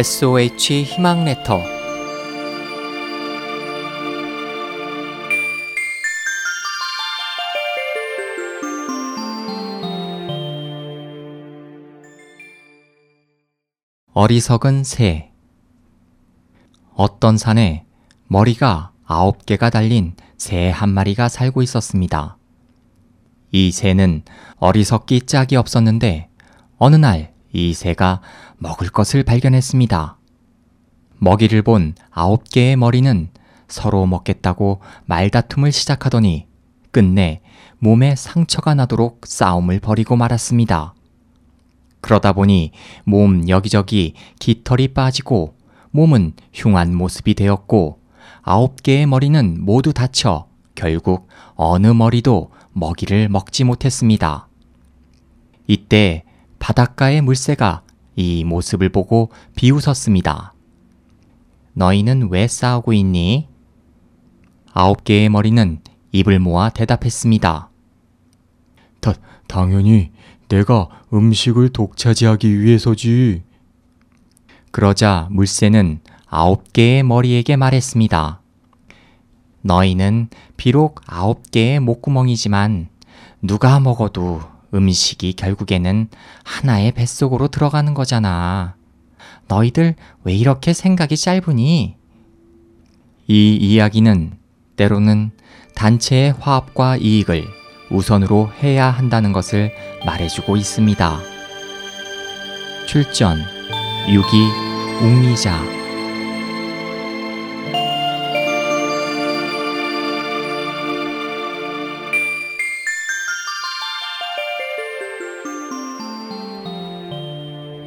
SOH 희망 레터 어리석은 새 어떤 산에 머리가 아홉 개가 달린 새 한 마리가 살고 있었습니다. 이 새는 어리석기 짝이 없었는데 어느 날 이 새가 먹을 것을 발견했습니다. 먹이를 본 아홉 개의 머리는 서로 먹겠다고 말다툼을 시작하더니 끝내 몸에 상처가 나도록 싸움을 벌이고 말았습니다. 그러다 보니 몸 여기저기 깃털이 빠지고 몸은 흉한 모습이 되었고 아홉 개의 머리는 모두 다쳐 결국 어느 머리도 먹이를 먹지 못했습니다. 이때 바닷가의 물새가 이 모습을 보고 비웃었습니다. 너희는 왜 싸우고 있니? 아홉 개의 머리는 입을 모아 대답했습니다. 다, 당연히 내가 음식을 독차지하기 위해서지. 그러자 물새는 아홉 개의 머리에게 말했습니다. 너희는 비록 아홉 개의 목구멍이지만 누가 먹어도 음식이 결국에는 하나의 뱃속으로 들어가는 거잖아. 너희들 왜 이렇게 생각이 짧으니? 이 이야기는 때로는 단체의 화합과 이익을 우선으로 해야 한다는 것을 말해주고 있습니다. 출전 유기 웅리자